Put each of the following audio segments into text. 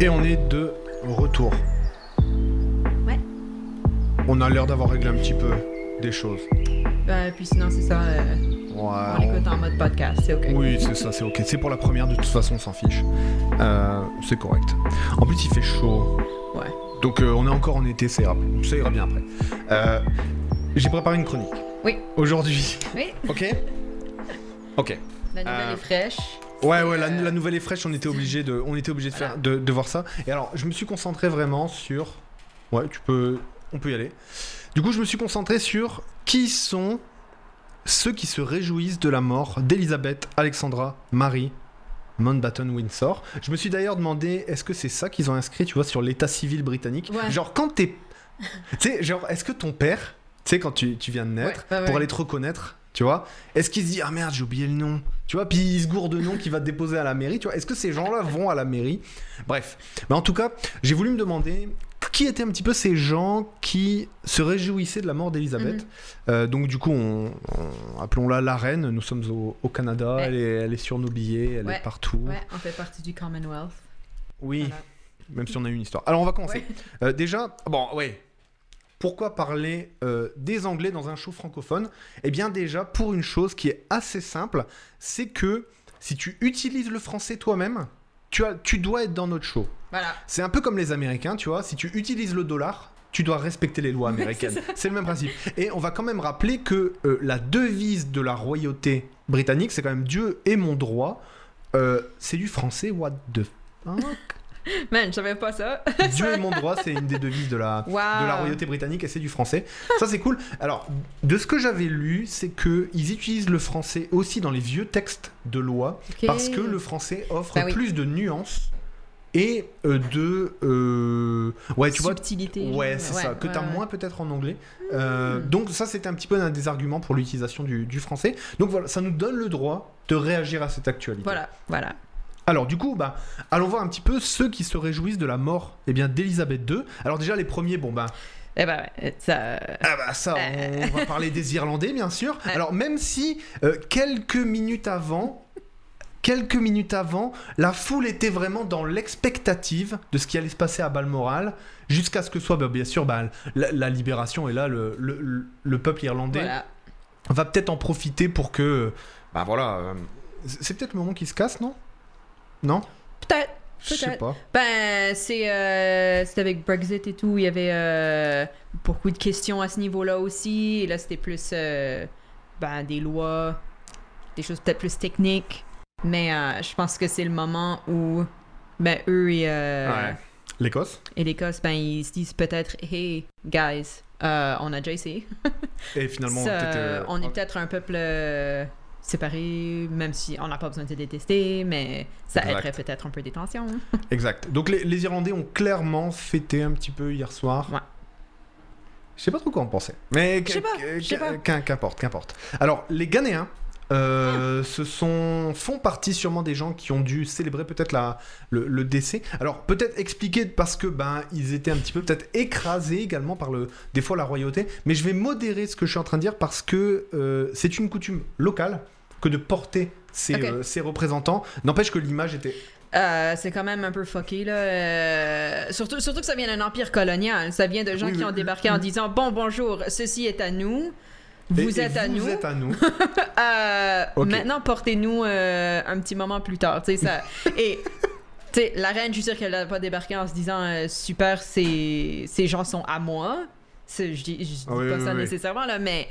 Et on est de retour. Ouais. On a l'air d'avoir réglé un petit peu des choses. Ben, puis sinon, c'est ça. euh, Ouais, on l'écoute en mode podcast, c'est ok. Oui, c'est ça, c'est ok. C'est pour la première, de toute façon, on s'en fiche. Euh, c'est correct. En plus, il fait chaud. Ouais. Donc, euh, on est encore en été, ça ira, ça ira bien après. Euh, J'ai préparé une chronique. Oui. Aujourd'hui. Oui, Ok Ok. la nouvelle Euh, est fraîche. Ouais, ouais, la, la nouvelle est fraîche, on était obligé de, on était obligé de, faire, de, de voir ça. Et alors, je me suis concentré vraiment sur. Ouais, tu peux. On peut y aller. Du coup, je me suis concentré sur qui sont ceux qui se réjouissent de la mort d'Elisabeth Alexandra Marie Mountbatten Windsor. Je me suis d'ailleurs demandé, est-ce que c'est ça qu'ils ont inscrit, tu vois, sur l'état civil britannique? Ouais. Genre, quand t'es. tu sais, genre, est-ce que ton père, tu sais, quand tu, tu viens de naître, Ouais, ouais, pour aller te reconnaître, tu vois, est-ce qu'il se dit, ah merde, j'ai oublié le nom Tu vois, puis il se gourde de nom qu'il va te déposer à la mairie, tu vois, est-ce que ces gens-là vont à la mairie? Bref. Mais en tout cas, j'ai voulu me demander qui étaient un petit peu ces gens qui se réjouissaient de la mort d'Elisabeth? Mhm. Euh, donc du coup, on, on- appelons-la la reine. Nous sommes au, au Canada. Ouais. Elle, est, elle est sur nos billets. Elle Ouais. est partout. Ouais, on fait partie du Commonwealth. Oui, Voilà. même si on a eu une histoire. Alors on va commencer. Euh, déjà, bon, ouais. Pourquoi parler euh, des Anglais dans un show francophone? Eh bien déjà, pour une chose qui est assez simple, c'est que si tu utilises le français toi-même, tu, as, tu dois être dans notre show. Voilà. C'est un peu comme les Américains, tu vois. Si tu utilises le dollar, tu dois respecter les lois américaines. c'est le même principe. Et on va quand même rappeler que euh, la devise de la royauté britannique, c'est quand même Dieu est mon droit. Euh, c'est du français, what the fuck? Man, je savais pas ça. Dieu est mon droit, c'est une des devises de la, Wow. de la royauté britannique et c'est du français. Ça, c'est cool. Alors, de ce que j'avais lu, c'est que ils utilisent le français aussi dans les vieux textes de loi parce que le français offre Bah oui. plus de nuances et euh, de. euh, ouais, tu vois. Subtilité. Ouais, genre. c'est ça, que ouais, tu as ouais. moins peut-être en anglais. Euh, Hmm. Donc, ça, c'était un petit peu un des arguments pour l'utilisation du, du français. Donc, voilà, ça nous donne le droit de réagir à cette actualité. Voilà, voilà. Alors du coup, bah, allons voir un petit peu ceux qui se réjouissent de la mort eh bien, d'Elisabeth II. Alors déjà, les premiers, bon ben, Eh ben, ouais, ça. ah bah ça, on va parler des Irlandais, bien sûr. Alors même si euh, quelques minutes avant, quelques minutes avant, la foule était vraiment dans l'expectative de ce qui allait se passer à Balmoral, jusqu'à ce que soit, bah, bien sûr, bah, la, la libération. Et là, le, le- le peuple irlandais Voilà. va peut-être en profiter pour que, bah voilà, euh, c'est peut-être le moment qui se casse, non? Non? Peut-être. Je sais pas. Ben, c'est euh, c'était avec Brexit et tout. Il y avait euh, beaucoup de questions à ce niveau-là aussi. Et là, c'était plus euh, ben, des lois, des choses peut-être plus techniques. Mais euh, je pense que c'est le moment où ben, eux et, euh, Ouais. L'Écosse? et l'Écosse, ben, ils se disent peut-être Hey, guys, euh, on a déjà essayé. Et finalement, Ça, euh, on est peut-être un peuple euh, séparé, même si on n'a pas besoin de se détester, mais ça Exact. aiderait peut-être un peu des tensions. Exact. Donc les, les Irlandais ont clairement fêté un petit peu hier soir. Ouais. Je sais pas trop quoi en penser. Mais Je sais pas, je sais pas. qu'im- qu'importe, qu'importe. Alors, les Ghanéens, euh, ce sont, font partie sûrement des gens qui ont dû célébrer peut-être la, le, le décès. Alors, peut-être expliquer parce que ben ils étaient un petit peu peut-être écrasés également par le, des fois la royauté. Mais je vais modérer ce que je suis en train de dire parce que euh, c'est une coutume locale que de porter ces, Ok. euh, représentants. N'empêche que l'image était Euh, c'est quand même un peu fucké, là. Euh, surtout, surtout que ça vient d'un empire colonial. Ça vient de gens Oui, qui ont oui. débarqué en disant Bon, bonjour, ceci est à nous. Vous Et- et êtes à vous nous. êtes à nous. Euh. Maintenant, portez-nous euh, un petit moment plus tard. Tu sais, ça. Et. Tu sais, la reine, je suis sûre qu'elle n'a pas débarqué en se disant euh, super, ces, ces gens sont à moi. C'est- Je dis, je dis Ah oui, pas oui, ça oui. nécessairement, là, mais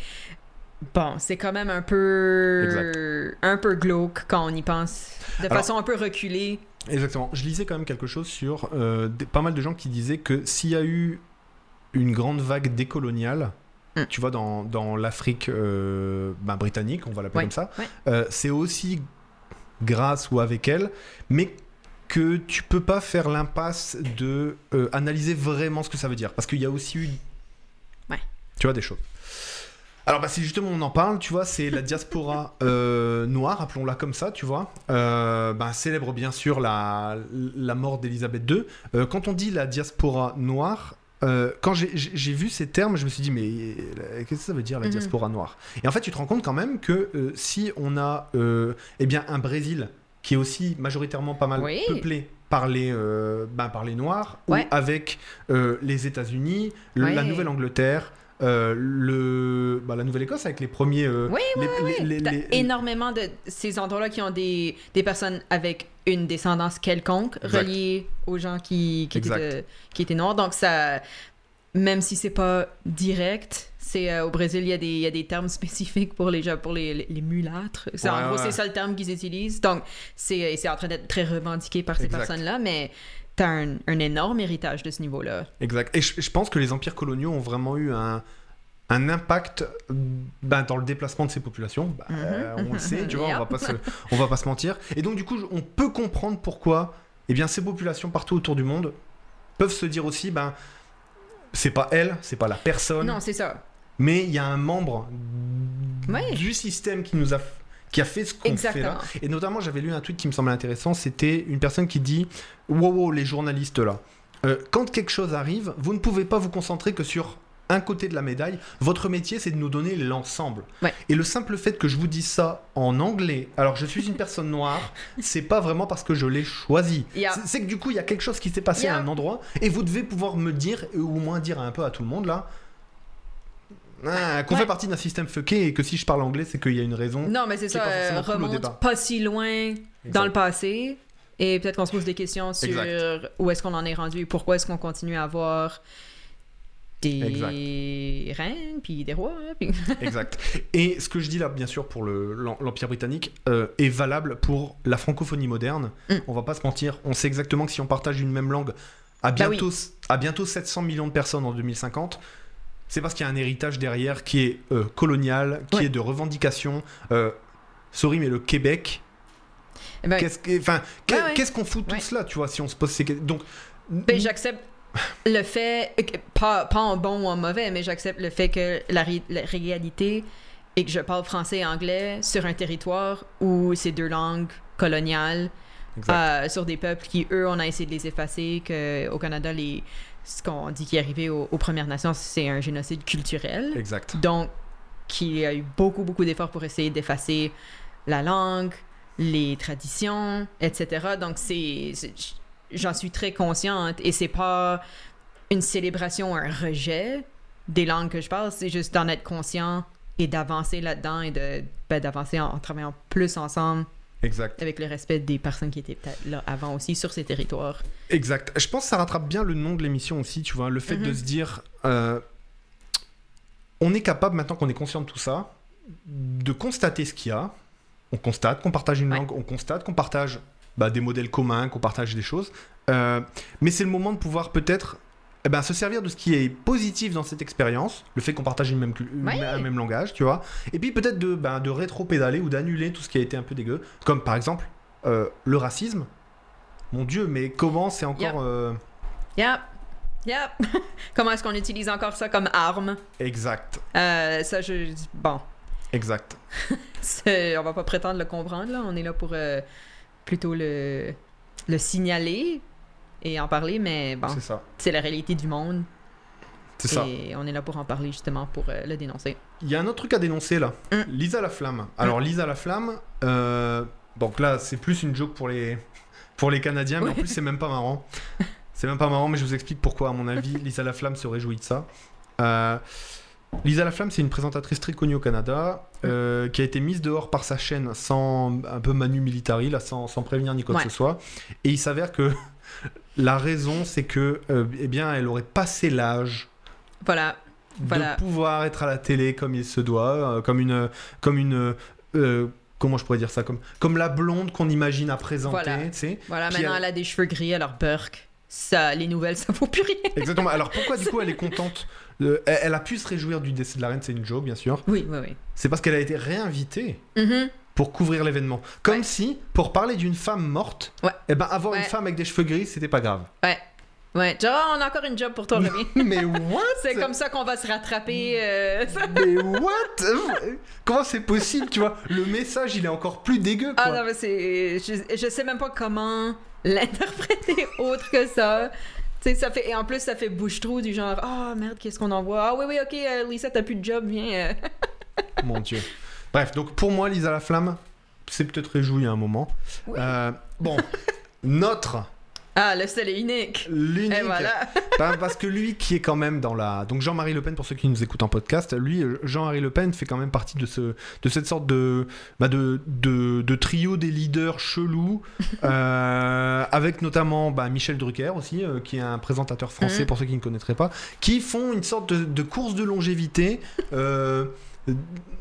bon, c'est quand même un peu. un peu glauque quand on y pense. De Alors- façon un peu reculée. Exactement. Je lisais quand même quelque chose sur euh, des- pas mal de gens qui disaient que s'il y a eu une grande vague décoloniale, Mm. tu vois, dans, dans l'Afrique euh, ben, britannique, on va l'appeler Ouais, comme ça, ouais. euh, c'est aussi grâce ou avec elle, mais que tu peux pas faire l'impasse de euh, analyser vraiment ce que ça veut dire, parce qu'il y a aussi eu, Ouais. tu vois, des choses. Alors bah si justement on en parle, tu vois, c'est la diaspora euh, noire, appelons-la comme ça, tu vois, euh, bah, célèbre bien sûr la, la mort d'Elisabeth II. Euh, quand on dit la diaspora noire, euh, quand j'ai- vu ces termes, je me suis dit mais euh, qu'est-ce que ça veut dire la Mhm. diaspora noire? Et en fait tu te rends compte quand même que euh, si on a euh, eh bien un Brésil qui est aussi majoritairement pas mal Oui. peuplé par les, ben, par les Noirs Ouais. ou avec les États-Unis, la. Nouvelle-Angleterre, euh, le, bah, la Nouvelle-Écosse avec les premiers. euh, Oui, les- oui, les- les- les- énormément de ces endroits-là qui ont des, des personnes avec une descendance quelconque Exact. reliée aux gens qui, qui, étaient, qui étaient noirs. Donc, ça, même si c'est pas direct, c'est euh, au Brésil, il y, a des, il y a des termes spécifiques pour les, gens- pour les, les, les mulâtres. C'est, en Ouais, gros, ouais. c'est ça le terme qu'ils utilisent. Donc, c'est, en train d'être très revendiqué par ces personnes-là, mais t'as un, un énorme héritage de ce niveau-là. Exact. Et je, je pense que les empires coloniaux ont vraiment eu un, un impact ben, dans le déplacement de ces populations. Ben, Mhm. euh, on le sait, tu vois, on va, Yep. pas se, on va pas se mentir. Et donc, du coup, on peut comprendre pourquoi eh bien, ces populations partout autour du monde peuvent se dire aussi ben, c'est pas elle, c'est pas la personne, Non, c'est ça. mais il y a un membre Ouais. du système qui nous a qui a fait ce qu'on fait là. Et notamment, j'avais lu un tweet qui me semblait intéressant. C'était une personne qui dit Wow, wow, les journalistes là. Euh, quand quelque chose arrive, vous ne pouvez pas vous concentrer que sur un côté de la médaille. Votre métier, c'est de nous donner l'ensemble. Ouais. Et le simple fait que je vous dise ça en anglais, alors je suis une personne noire, c'est pas vraiment parce que je l'ai choisi. Yeah. C'est- que du coup, il y a quelque chose qui s'est passé à un endroit, et vous devez pouvoir me dire, ou au moins dire un peu à tout le monde là. Ah, qu'on Ouais. fait partie d'un système fucké et que si je parle anglais, c'est qu'il y a une raison. Non, mais c'est ça, euh, cool remonte pas si loin dans le passé. Et peut-être qu'on se pose des questions sur Exact. où est-ce qu'on en est rendu, pourquoi est-ce qu'on continue à avoir des reines, puis des rois. Puis... Exact. Et ce que je dis là, bien sûr, pour le- l'em- l'Empire britannique, euh, est valable pour la francophonie moderne. Mm. On va pas se mentir, on sait exactement que si on partage une même langue à Bah bientôt, à bientôt 700 millions de personnes en 2050, c'est parce qu'il y a un héritage derrière qui est euh, colonial, qui Ouais. est de revendication. Euh, sorry, mais le Québec, Eh ben, qu'est-ce enfin, Ouais, ouais. qu'on fout tous là, tu vois, si on se pose ces questions. Donc, ben, j'accepte le fait, pas, pas en bon ou en mauvais, mais j'accepte le fait que la, ré- la réalité est que je parle français et anglais sur un territoire où c'est deux langues coloniales. euh, sur des peuples qui, eux, on a essayé de les effacer, que au Canada, les, ce qu'on dit qui est arrivé aux, aux Premières Nations, c'est un génocide culturel. exact. Donc, qu'il y a eu beaucoup, beaucoup d'efforts pour essayer d'effacer la langue, les traditions, etc. Donc, c'est, c'est- j'en suis très consciente et c'est pas une célébration, un rejet des langues que je parle, c'est juste d'en être conscient et d'avancer là-dedans et de, ben, d'avancer en, en travaillant plus ensemble Exact. avec le respect des personnes qui étaient peut-être là avant aussi sur ces territoires. Exact. Je pense que ça rattrape bien le nom de l'émission aussi, tu vois, le fait de Mhm. se dire, euh, on est capable maintenant qu'on est conscient de tout ça, de constater ce qu'il y a. On constate qu'on partage une Ouais. langue, on constate qu'on partage bah, des modèles communs, qu'on partage des choses. Euh, mais c'est le moment de pouvoir peut-être eh ben, se servir de ce qui est positif dans cette expérience, le fait qu'on partage une même, un même langage, tu vois. Et puis peut-être de, ben, de rétro-pédaler ou d'annuler tout ce qui a été un peu dégueu, comme par exemple euh, le racisme. Mon Dieu, mais comment c'est encore... Yep. euh, Yep. Yep. Comment est-ce qu'on utilise encore ça comme arme? Exact, Euh, ça, je. Bon. exact. On va pas prétendre le comprendre, là. On est là pour euh, plutôt le, le signaler et en parler, mais bon, C'est la réalité du monde. C'est ça. Et on est là pour en parler justement pour euh, le dénoncer. Il y a un autre truc à dénoncer là. Mm. Lisa la flamme. Alors Lisa la flamme, euh, donc là c'est plus une joke pour les pour les Canadiens, mais en plus c'est même pas marrant. C'est même pas marrant, mais je vous explique pourquoi à mon avis Lisa la flamme se réjouit de ça. Euh, Lisa la flamme, c'est une présentatrice très connue au Canada, euh, qui a été mise dehors par sa chaîne sans un peu manu militari, là, sans, sans prévenir ni quoi Ouais. que ce soit. Et il s'avère que la raison, c'est que, euh, eh bien, elle aurait passé l'âge Voilà. Voilà. de pouvoir être à la télé comme il se doit, euh, comme une, comme une, euh, comment je pourrais dire ça, comme, comme la blonde qu'on imagine à présenter, Voilà. tu sais. Voilà, Puis maintenant elle- elle a des cheveux gris, alors Burke. Ça, les nouvelles, ça vaut plus rien. Exactement. Alors pourquoi du coup elle est contente elle, elle a pu se réjouir du décès de la reine, c'est une joke bien sûr. Oui, oui, oui. C'est parce qu'elle a été réinvitée Mhm. Pour couvrir l'événement. Comme Ouais. si, pour parler d'une femme morte, Ouais. eh ben avoir une femme avec des cheveux gris, c'était pas grave. Ouais. Ouais. Genre, on a encore une job pour toi, Rémi. Mais what? C'est comme ça qu'on va se rattraper. euh, Mais what? Comment c'est possible, tu vois? Le message, il est encore plus dégueu, quoi. Ah non, mais c'est. Je, je sais même pas comment l'interpréter autre que ça. Tu sais, ça fait. Et en plus, ça fait bouche-trou du genre, ah merde, qu'est-ce qu'on envoie Ah oui, oui, ok, euh, Lisa, t'as plus de job, viens. euh. Mon Dieu. Bref, donc pour moi, Lisa la flamme, c'est peut-être réjoui à un moment. Oui. Euh, bon, notre Ah, le seul et unique. L'unique. Et voilà. Bah, parce que lui qui est quand même dans la... Donc Jean-Marie Le Pen, pour ceux qui nous écoutent en podcast, lui, euh, Jean-Marie Le Pen fait quand même partie de, ce, de cette sorte de, bah, de, de, de trio des leaders chelous, euh, avec notamment bah, Michel Drucker aussi, euh, qui est un présentateur français, Mhm. pour ceux qui ne connaîtraient pas, qui font une sorte de, de course de longévité. euh,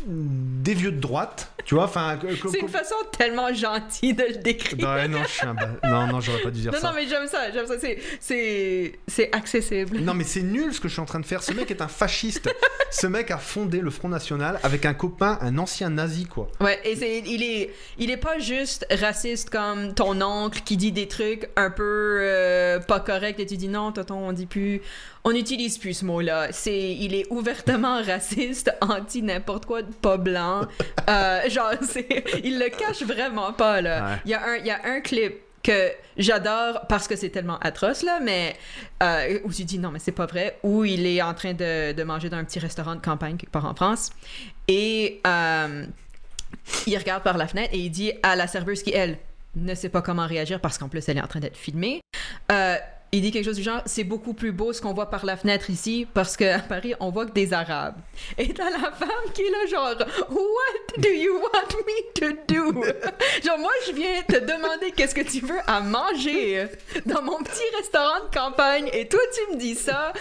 des vieux de droite, tu vois, enfin... C'est une façon tellement gentille de le décrire. Ouais, non, je suis un ba- Non, non, j'aurais pas dû dire Non, ça. non, mais j'aime ça, j'aime ça. C'est, accessible. Non mais c'est nul ce que je suis en train de faire. Ce mec est un fasciste. Ce mec a fondé le Front National avec un copain, un ancien nazi quoi. Ouais, et il est, il est pas juste raciste comme ton oncle qui dit des trucs un peu euh, pas corrects et tu dis non, tonton, on dit plus, on n'utilise plus ce mot-là. C'est, il est ouvertement raciste, anti n'importe quoi, pas blanc. Euh, genre, c'est, il le cache vraiment pas là. Ouais. Il y a un, il y a un clip que j'adore parce que c'est tellement atroce là, mais euh, où tu dis non mais c'est pas vrai, où il est en train de, de manger dans un petit restaurant de campagne quelque part en France et euh, il regarde par la fenêtre et il dit à la serveuse qui elle ne sait pas comment réagir parce qu'en plus elle est en train d'être filmée. euh, il dit quelque chose du genre c'est beaucoup plus beau ce qu'on voit par la fenêtre ici parce qu'à Paris on voit que des Arabes. Et t'as la femme qui est là genre What do you want me to do? genre moi je viens te demander qu'est-ce que tu veux à manger dans mon petit restaurant de campagne et toi tu me dis ça?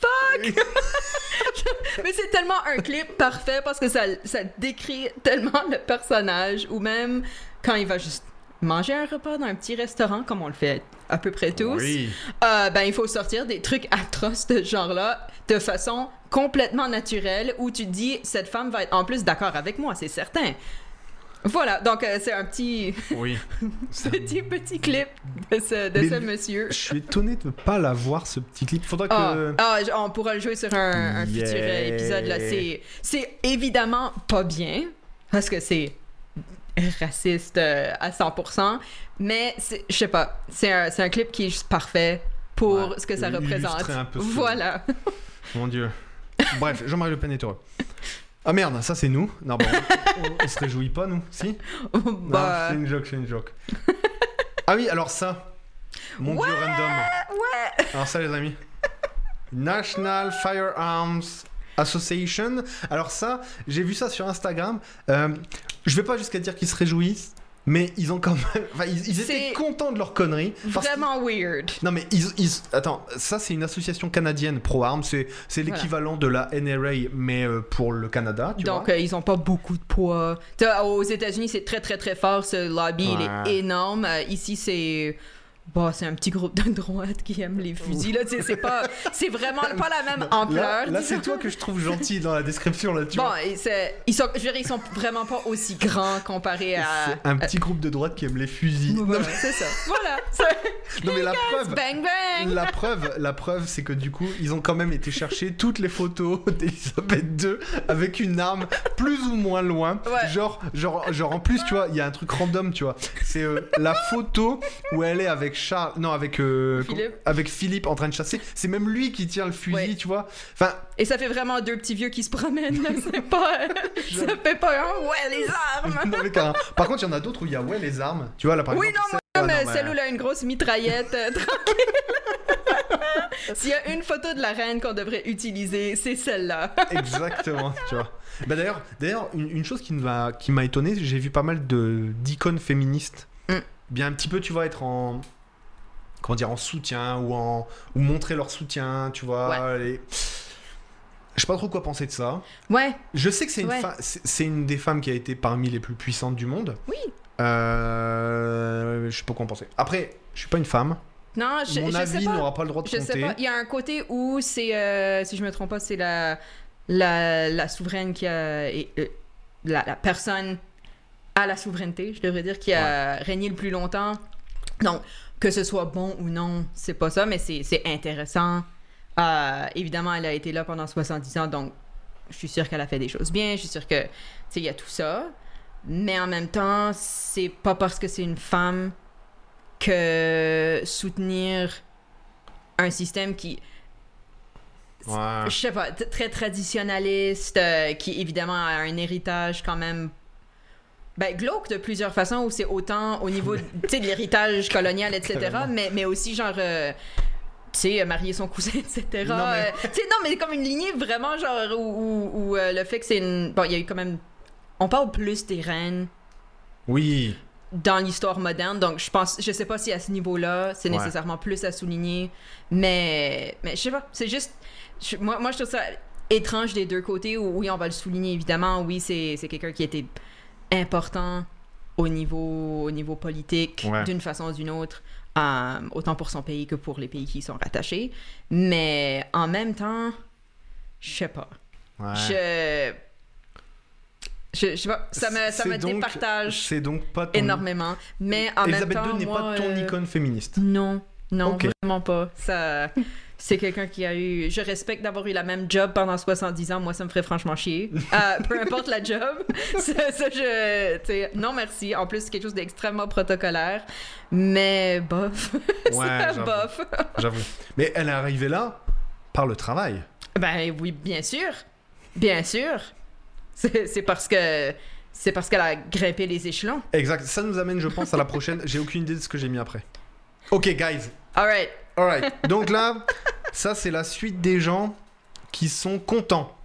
Fuck! Mais c'est tellement un clip parfait parce que ça, ça décrit tellement le personnage ou même quand il va juste manger un repas dans un petit restaurant comme on le fait à peu près tous. Oui. Euh, ben, il faut sortir des trucs atroces de ce genre-là de façon complètement naturelle où tu te dis, cette femme va être en plus d'accord avec moi, c'est certain. Voilà, donc euh, c'est un petit, Oui. petit, petit clip de ce, de monsieur. Je suis étonné de ne pas l'avoir ce petit clip. Faudra que. Ah, ah, j- on pourra le jouer sur un, un futur Yeah. euh, épisode. là. C'est évidemment pas bien, parce que c'est raciste euh, à 100%, mais je sais pas, c'est un, un clip qui est juste parfait pour Ouais, ce que ça représente. un peu ce- Voilà. Mon Dieu. Bref, Jean-Marie Le Pen est heureux. Ah merde, ça c'est nous. Non, bon, on, on se réjouit pas nous, si? Non, bah, c'est une joke, c'est une joke. ah oui, alors ça. Mon dieu random. ouais. Alors ça les amis. National Firearms Association. Alors ça, j'ai vu ça sur Instagram. Euh, je vais pas jusqu'à dire qu'ils se réjouissent, mais ils ont quand même... Enfin, ils, ils étaient contents de leur connerie. Vraiment weird. Non mais ils, ils- attends, ça c'est une association canadienne pro-armes, c'est c'est Voilà. l'équivalent de la NRA mais euh, pour le Canada, tu Donc, vois. euh, ils ont pas beaucoup de poids. T'as- aux États-Unis, c'est très, très, très fort. Ce lobby, il est énorme. Euh, ici, c'est. Bah, c'est un petit groupe de droite qui aime les fusils. Là, c'est pas, c'est vraiment pas la même ampleur. Là, là, c'est toi que je trouve gentil dans la description là, tu Bon, vois. ils sont, je veux dire, ils sont vraiment pas aussi grands comparés à. Un petit groupe de droite qui aime les fusils. Voilà, c'est ça. Voilà. non, mais la preuve, Bang bang. La preuve, la preuve, c'est que du coup, ils ont quand même été chercher toutes les photos d'Elisabeth II avec une arme plus ou moins loin. Ouais. Genre, genre, genre, en plus, tu vois, il y a un truc random, tu vois. C'est euh, la photo où elle est avec Charles, non, avec euh, Philippe. avec Philippe en train de chasser. C'est même lui qui tient le fusil, Ouais. tu vois. Enfin, Et ça fait vraiment deux petits vieux qui se promènent. là. C'est pas. ça fait pas un. Ouais, les armes. non, mais. Par contre, il y en a d'autres où il y a ouais les armes. Tu vois là, par Oui, exemple. non, Ah, non, celle mais- où il a une grosse mitraillette euh, tranquille. S'il y a une photo de la reine qu'on devrait utiliser, c'est celle-là. Exactement, tu vois. Bah d'ailleurs, d'ailleurs une, une chose qui m'a qui m'a étonné, j'ai vu pas mal de d'icônes féministes. Mm. Bien un petit peu, tu vois, être en comment dire en soutien ou en ou montrer leur soutien, tu vois. les- Je sais pas trop quoi penser de ça. Ouais, Je sais que c'est une Ouais. fa- c'est une des femmes qui a été parmi les plus puissantes du monde. oui. Euh, je sais pas quoi en penser. Après, je suis pas une femme. Non, je, Mon je sais avis pas. n'aura pas le droit de Je sais compter. pas. Il y a un côté où c'est, euh, si je me trompe pas, c'est la, la, la souveraine qui a. et, euh, la, la personne à la souveraineté, je devrais dire, qui a régné le plus longtemps. Donc, que ce soit bon ou non, c'est pas ça, mais c'est intéressant. Euh, évidemment, elle a été là pendant 70 ans, donc je suis sûre qu'elle a fait des choses bien. Je suis sûre que, tu sais, il y a tout ça. Mais en même temps, c'est pas parce que c'est une femme que soutenir un système qui, Ouais. je sais pas, très traditionnaliste, euh, qui évidemment a un héritage quand même ben, glauque de plusieurs façons, où c'est autant au niveau de l'héritage colonial, etc., mais, mais aussi genre. euh, tu sais, marier son cousin, etc. Non, mais- Euh, tu sais, non, mais comme une lignée vraiment genre où, où- où, euh, le fait que c'est une. Bon, il y a eu quand même. On parle plus des reines Oui. dans l'histoire moderne, donc je pense. Je sais pas si à ce niveau-là, c'est Ouais. nécessairement plus à souligner, mais. Mais je sais pas, c'est juste. moi, moi, je trouve ça étrange des deux côtés, où oui, on va le souligner évidemment, oui, c'est c'est quelqu'un qui était important au niveau, au niveau politique, Ouais. d'une façon ou d'une autre, euh, autant pour son pays que pour les pays qui y sont rattachés. Mais en même temps, je sais pas. Ouais. Je... je. Je sais pas, ça me, ça me donc- départage C'est donc pas ton. énormément. Mais en Elisabeth même temps, II n'est pas ton euh, icône féministe. Non, non, Ok. vraiment pas. Ça, c'est quelqu'un qui a eu. Je respecte d'avoir eu la même job pendant 70 ans. Moi, ça me ferait franchement chier. Euh, peu importe la job. ça, ça, je. non, merci. En plus, c'est quelque chose d'extrêmement protocolaire. Mais bof. Ouais, bof. J'avoue. Mais elle est arrivée là par le travail. Ben oui, bien sûr. Bien sûr. C'est parce que. C'est parce qu'elle a grimpé les échelons. Exact. Ça nous amène, je pense, à la prochaine. J'ai aucune idée de ce que j'ai mis après. Ok, guys. Alright. Alright. Donc là, ça, c'est la suite des gens qui sont contents.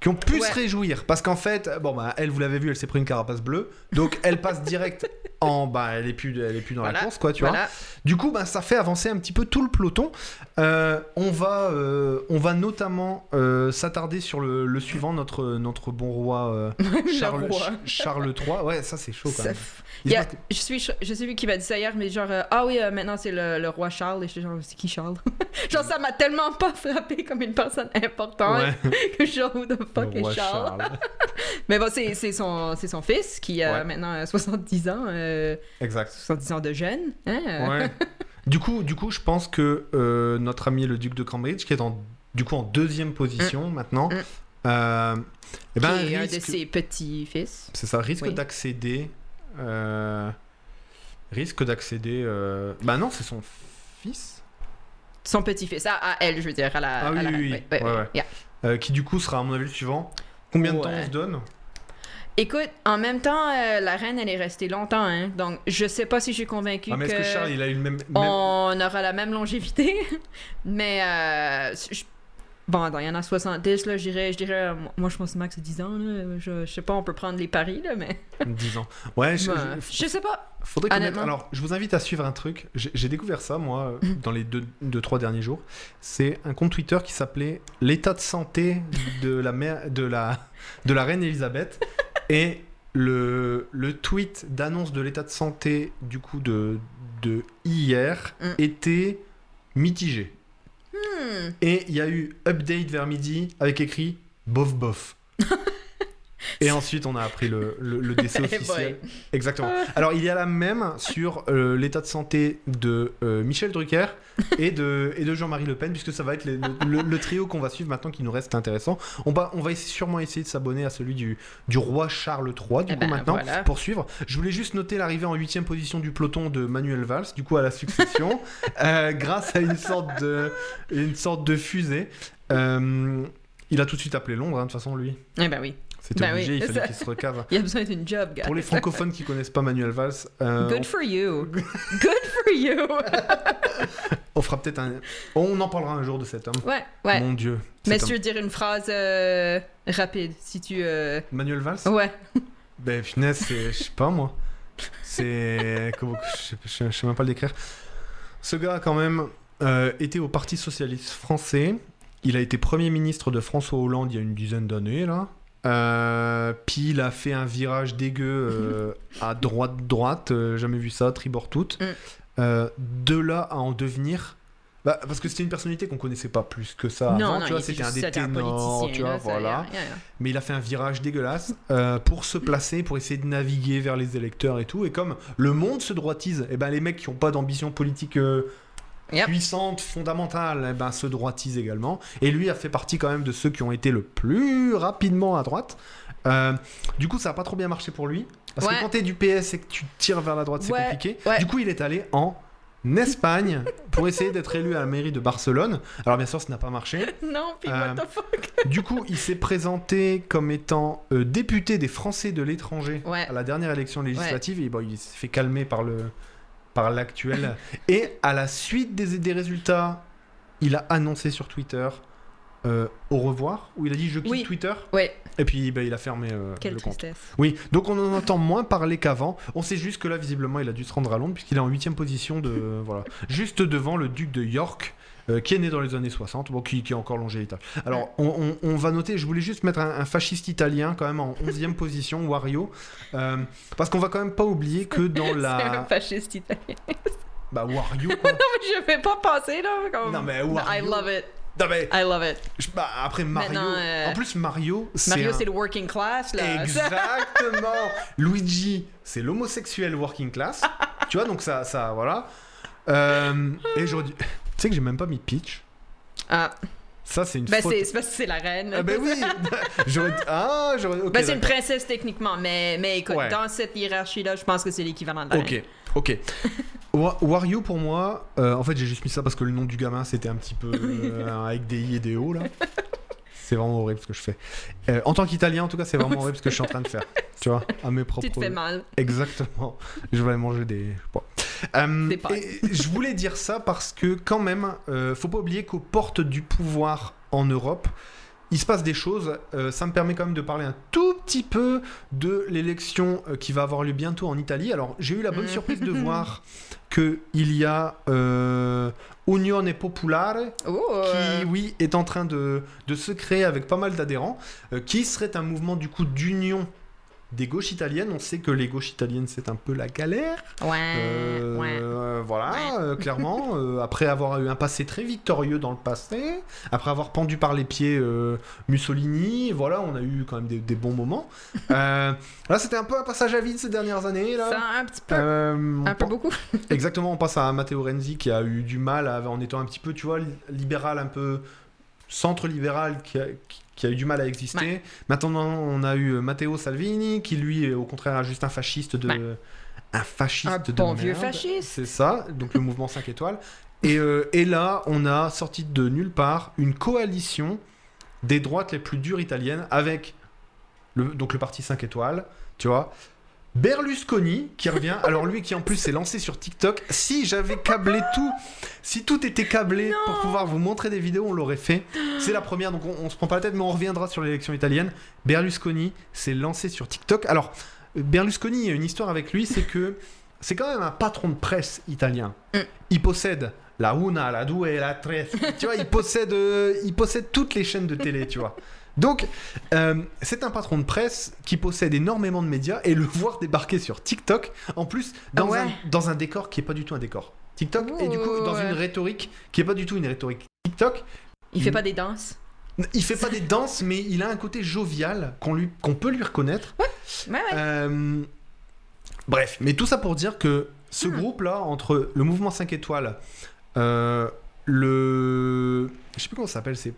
Qui ont pu Ouais. se réjouir. Parce qu'en fait, bon, bah, elle, vous l'avez vu, elle s'est pris une carapace bleue. Donc, elle passe direct en. Bah, elle est plus, elle est plus dans la course, quoi, tu vois. Du coup, bah, ça fait avancer un petit peu tout le peloton. Euh, on, va, euh, on va notamment euh, s'attarder sur le, le suivant, notre, notre bon roi euh, Charles, Le roi. Ch- Charles III. Ouais, ça c'est chaud quand Ça même. je suis je sais plus qui m'a dit ça hier mais genre euh, ah oui euh, maintenant c'est le, le roi Charles et je suis genre c'est qui Charles? Genre ça m'a tellement pas frappé comme une personne importante Ouais, que genre who the fuck est Charles, Charles. mais bon c'est c'est son c'est son fils qui a Ouais. Maintenant euh, 70 ans euh, Exact. 70 ans de jeune hein euh, Ouais. du, coup, du coup, je pense que euh, notre ami le duc de Cambridge, qui est en, du coup en deuxième position maintenant, Mm. euh, eh ben, qui est un de risque- ses petits-fils c'est ça, risque Oui. d'accéder. euh, risque d'accéder. euh, Bah non, c'est son fils. son petit-fils à, à elle je veux dire à la Ah à oui, la- oui, oui. ouais, ouais. Yeah. euh, qui du coup sera à mon avis le suivant. Combien de temps on se donne? Écoute en même temps euh, la reine elle est restée longtemps hein donc je sais pas si je suis convaincue Ah, mais est-ce que que- Charles il a eu le même. même- On aura la même longévité, mais euh, je- bon, il y en a 70 là, je dirais, je dirais, euh, moi je pense max 10 ans là, je, je sais pas, on peut prendre les paris là, mais 10 ans. Ouais, je- je sais pas. Faudrait connaître. Alors, je vous invite à suivre un truc. J'ai découvert ça, moi, dans les deux, deux, trois derniers jours. C'est un compte Twitter qui s'appelait L'état de santé de la, mère, de la, de la reine Elisabeth. Et le, le tweet d'annonce de l'état de santé, du coup, de, de hier, Mm. était mitigé. Hmm. Et il y a eu update vers midi avec écrit bof bof. Et ensuite, on a appris le, le- le décès boy. officiel. Exactement. Alors, il y a la même sur euh, l'état de santé de euh, Michel Drucker et de, et de Jean-Marie Le Pen, puisque ça va être les- le, trio qu'on va suivre maintenant qui nous reste intéressant. On va, on va essayer- sûrement essayer de s'abonner à celui du, du roi Charles III, du Eh coup, ben, maintenant, voilà. pour suivre. Je voulais juste noter l'arrivée en huitième position du peloton de Manuel Valls, du coup, à la succession, euh, grâce à une sorte de, une sorte de fusée. Il a tout de suite appelé Londres, hein, de toute façon, lui. Eh ben oui, C'était Ben obligé, oui, il fallait ça- qu'il se recave. il y a besoin d'une job, gars. Pour les francophones qui connaissent pas Manuel Valls, euh, Good for you. Good for you. on, on fera peut-être un. On en parlera un jour de cet homme. ouais, ouais. Mon Dieu. Mais si tu veux dire une phrase euh, rapide, si tu. euh. Manuel Valls? Ouais. Ben, finesse. Je sais pas moi. C'est. Je sais- je je même pas le décrire. Ce gars a quand même été au Parti Socialiste Français. Il a été Premier ministre de François Hollande il y a une dizaine d'années, là. Euh, puis il a fait un virage dégueu euh, à droite-droite, euh, jamais vu ça, tribord toute. Mm. Euh, de là à en devenir. Bah, parce que c'était une personnalité qu'on connaissait pas plus que ça non, avant, non, tu vois, c'était un des ténors, tu vois, là, voilà. a- Mais il a fait un virage dégueulasse pour se placer, pour essayer de naviguer vers les électeurs et tout. Et comme le monde se droitise, et ben les mecs qui n'ont pas d'ambition politique Yep. puissante, fondamentale, eh ben, se droitisent également. Et lui a fait partie quand même de ceux qui ont été le plus rapidement à droite. Euh, du coup, ça n'a pas trop bien marché pour lui. Parce Ouais. que quand tu es du PS et que tu tires vers la droite, c'est Ouais, compliqué. ouais. Du coup, il est allé en Espagne pour essayer d'être élu à la mairie de Barcelone. Alors bien sûr, ça n'a pas marché. Non, puis Euh, what the fuck? Du coup, il s'est présenté comme étant euh, député des Français de l'étranger à la dernière élection législative. Et bon, il s'est fait calmer par le par l'actuel. et à la suite des, des résultats, il a annoncé sur Twitter euh, au revoir, où il a dit je quitte Oui. Twitter. Ouais, Et puis ben, il a fermé euh, quelle le compte. tristesse. Oui, donc on en entend moins parler qu'avant. On sait juste que là, visiblement, il a dû se rendre à Londres puisqu'il est en huitième position de voilà, juste devant le duc de York. Euh, qui est né dans les années 60, bon, qui, qui est encore longévitaire. Alors, on, on- on va noter, je voulais juste mettre un, un fasciste italien quand même en 11e position, Wario, euh, parce qu'on va quand même pas oublier que dans C'est un la... fasciste italien. Bah, Wario, quoi. Je vais pas passer là. Comme... Non, mais I Wario- love it. Non, mais, I love it. je- bah, après, Mario... Euh, En plus, Mario, c'est Mario, un- c'est le working class là. Exactement. Luigi, c'est l'homosexuel working class. tu vois, donc ça, ça voilà. Euh, et Tu sais que j'ai même pas mis Peach. Ah, Ça, c'est une ben faute. c'est parce que c'est la reine. Ah ben oui. j'aurais. Ah, j'aurais. Ben, c'est une princesse techniquement, mais, mais écoute, Ouais. dans cette hiérarchie-là, je pense que c'est l'équivalent de la reine. Ok, ok. Wa- Wario pour moi, euh, en fait j'ai juste mis ça parce que le nom du gamin c'était un petit peu euh, avec des i et des o là. C'est vraiment horrible ce que je fais. Euh, en tant qu'Italien en tout cas c'est vraiment horrible ce que je suis en train de faire. Tu vois, à mes propres. Tu te fais mal. Exactement. Je vais aller manger des. Bon. Euh, Des pâtes. et je voulais dire ça parce que quand même, euh, faut pas oublier qu'aux portes du pouvoir en Europe, il se passe des choses. Euh, ça me permet quand même de parler un tout petit peu de l'élection euh, qui va avoir lieu bientôt en Italie. Alors j'ai eu la bonne Mhm. surprise de voir que il y a euh, Unione Popolare Oh, euh, qui, oui, est en train de, de se créer avec pas mal d'adhérents, euh, qui serait un mouvement du coup d'union des gauches italiennes. On sait que les gauches italiennes, c'est un peu la galère. Ouais, Euh, ouais. euh, voilà, Ouais. euh, clairement. euh, après avoir eu un passé très victorieux dans le passé, après avoir pendu par les pieds Mussolini, voilà, on a eu quand même des, des bons moments. Là, c'était un peu un passage à vide ces dernières années. Là. Ça, un petit peu. Un peu beaucoup. Exactement, on passe à Matteo Renzi qui a eu du mal à- en étant un petit peu, tu vois, li- libéral, un peu centre-libéral, qui a, qui- qui a eu du mal à exister. Ouais. Maintenant, on a eu Matteo Salvini qui, lui, est au contraire, juste un fasciste de. Ouais. Un fasciste Un de bon merde. vieux fasciste. C'est ça, donc le mouvement 5 étoiles. Et, euh, et là, on a sorti de nulle part une coalition des droites les plus dures italiennes avec le, donc le parti 5 étoiles, tu vois. Berlusconi qui revient, alors lui qui en plus s'est lancé sur TikTok. Si j'avais câblé tout, si tout était câblé pour pouvoir vous montrer des vidéos, on l'aurait fait. C'est la première, donc on, on se prend pas la tête, mais on reviendra sur l'élection italienne. Berlusconi s'est lancé sur TikTok. Alors, Berlusconi, il y a une histoire avec lui, c'est que c'est quand même un patron de presse italien. Mm. Il possède la Una, la Due, la Tres. tu vois, il possède, euh, il possède toutes les chaînes de télé, tu vois. Donc, euh, c'est un patron de presse qui possède énormément de médias et le voir débarquer sur TikTok, en plus, dans, Ah ouais. un, dans un décor qui est pas du tout un décor. TikTok, et du coup, dans une rhétorique qui est pas du tout une rhétorique TikTok, Il fait pas des danses. il fait pas des danses, mais il a un côté jovial qu'on lui, qu'on peut lui reconnaître. Ouais, ouais. Euh, bref, mais tout ça pour dire que ce Hmm. groupe-là, entre le mouvement 5 étoiles, euh, le. Je sais plus comment ça s'appelle, c'est